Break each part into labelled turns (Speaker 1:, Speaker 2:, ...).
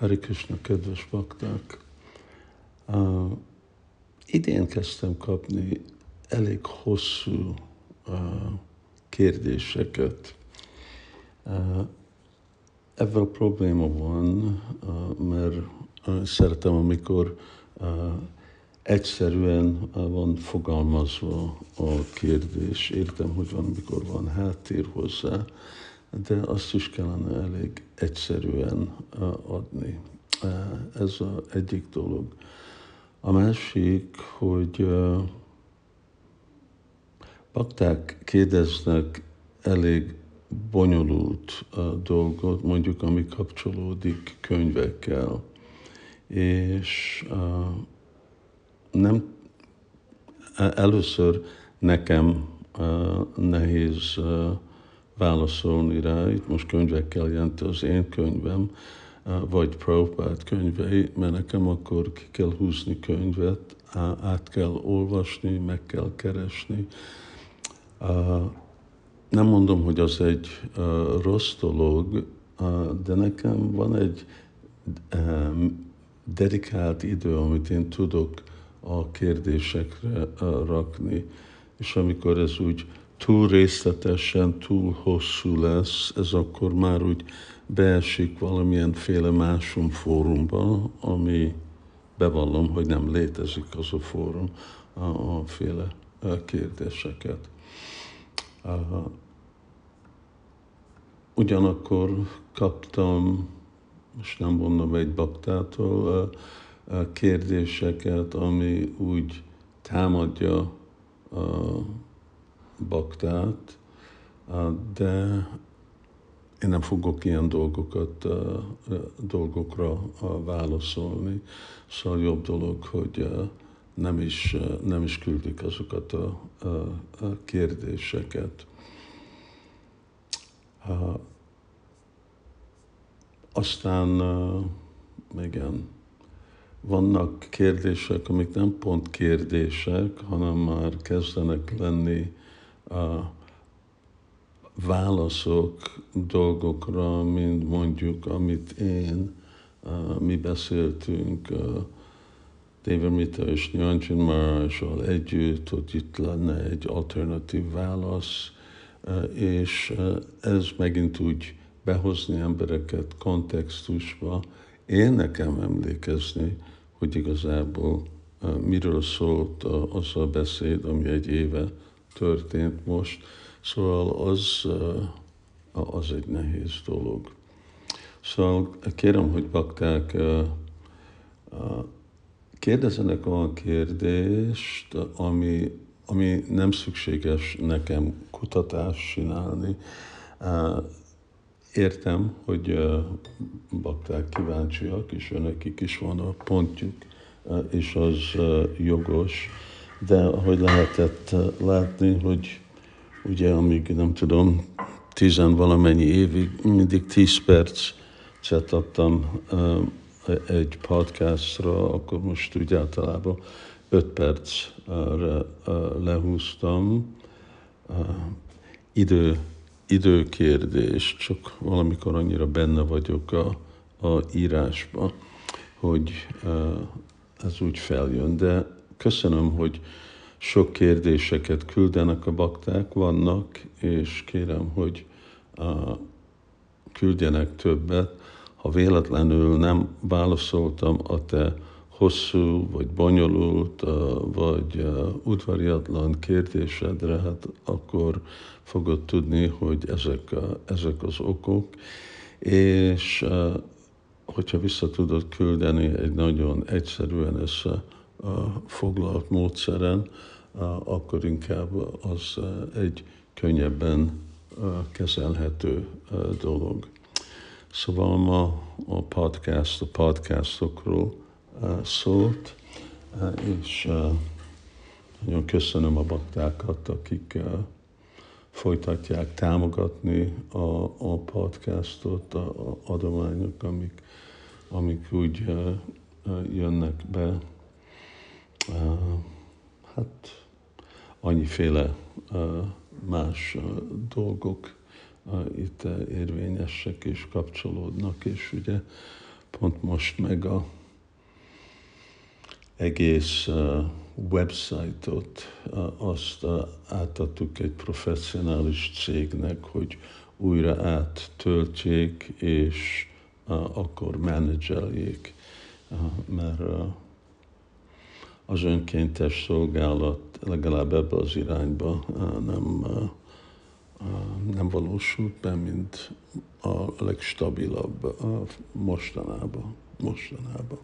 Speaker 1: Hari Krishna, kedves bakták! Uh, idén kezdtem kapni elég hosszú uh, kérdéseket. Uh, Ezzel probléma van, uh, mert uh, szeretem, amikor uh, egyszerűen van fogalmazva a kérdés. Értem, hogy van, amikor van háttér hozzá, de azt is kellene elég egyszerűen adni. Ez az egyik dolog. A másik, hogy bakták kérdeznek elég bonyolult dolgot, mondjuk ami kapcsolódik könyvekkel, és nem először nekem nehéz válaszolni rá, itt most könyvekkel jelenti az én könyvem, vagy Prabhupád könyvei, mert nekem akkor ki kell húzni könyvet, át kell olvasni, meg kell keresni. Nem mondom, hogy az egy rossz dolog, de nekem van egy dedikált idő, amit én tudok a kérdésekre rakni, és amikor ez úgy túl részletesen, túl hosszú lesz, ez akkor már úgy beesik valamilyen féle másum fórumba, ami bevallom, hogy nem létezik az a fórum, a, a féle kérdéseket. Ugyanakkor kaptam, most nem mondom egy baktától, kérdéseket, ami úgy támadja baktát, de én nem fogok ilyen dolgokat, dolgokra válaszolni, szóval jobb dolog, hogy nem is, nem is küldik azokat a, kérdéseket. Aztán, igen, vannak kérdések, amik nem pont kérdések, hanem már kezdenek lenni a válaszok dolgokra, mint mondjuk, amit én, mi beszéltünk David Mita és Nyanjan Maharajsal együtt, hogy itt lenne egy alternatív válasz, és ez megint úgy behozni embereket kontextusba, én nekem emlékezni, hogy igazából miről szólt az a beszéd, ami egy éve történt most. Szóval az, az egy nehéz dolog. Szóval kérem, hogy bakták, kérdezenek olyan kérdést, ami, ami nem szükséges nekem kutatást csinálni. Értem, hogy bakták kíváncsiak, és önökik is van a pontjuk, és az jogos, de ahogy lehetett látni, hogy ugye amíg nem tudom, tizen valamennyi évig, mindig tíz percet adtam egy podcastra, akkor most úgy általában öt percre lehúztam. Idő időkérdés, csak valamikor annyira benne vagyok a, a írásba, hogy ez úgy feljön. De köszönöm, hogy sok kérdéseket küldenek a bakták, vannak, és kérem, hogy küldjenek többet. Ha véletlenül nem válaszoltam a te hosszú, vagy bonyolult, vagy udvariatlan kérdésedre, hát akkor fogod tudni, hogy ezek, ezek az okok, és hogyha vissza tudod küldeni egy nagyon egyszerűen össze foglalt módszeren, akkor inkább az egy könnyebben kezelhető dolog. Szóval ma a podcast a podcastokról szólt, és nagyon köszönöm a baktákat, akik folytatják támogatni a, a podcastot, a, a adományok, amik, amik úgy jönnek be. Hát annyiféle más dolgok itt érvényesek és kapcsolódnak, és ugye pont most meg a egész websájtot, azt átadtuk egy professzionális cégnek, hogy újra áttöltjék, és akkor menedzseljék, mert az önkéntes szolgálat legalább ebbe az irányba nem, nem valósult be, mint a legstabilabb mostanában. mostanában.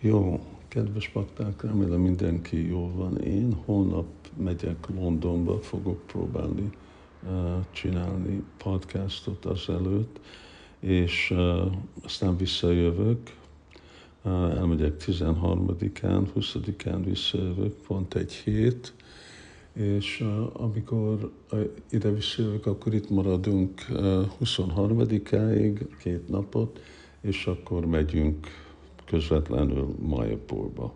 Speaker 1: Jó, kedves pakták, remélem mindenki jól van. Én holnap megyek Londonba, fogok próbálni csinálni podcastot azelőtt, és aztán visszajövök, elmegyek 13-án, 20-án visszajövök, pont egy hét, és amikor ide visszajövök, akkor itt maradunk uh, 23-áig, két napot, és akkor megyünk közvetlenül Majapurba.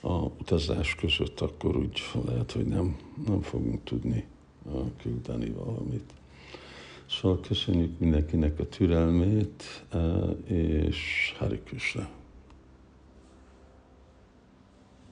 Speaker 1: A utazás között akkor úgy lehet, hogy nem, nem fogunk tudni küldeni valamit. Szóval köszönjük mindenkinek a türelmét, és Hari Krishna.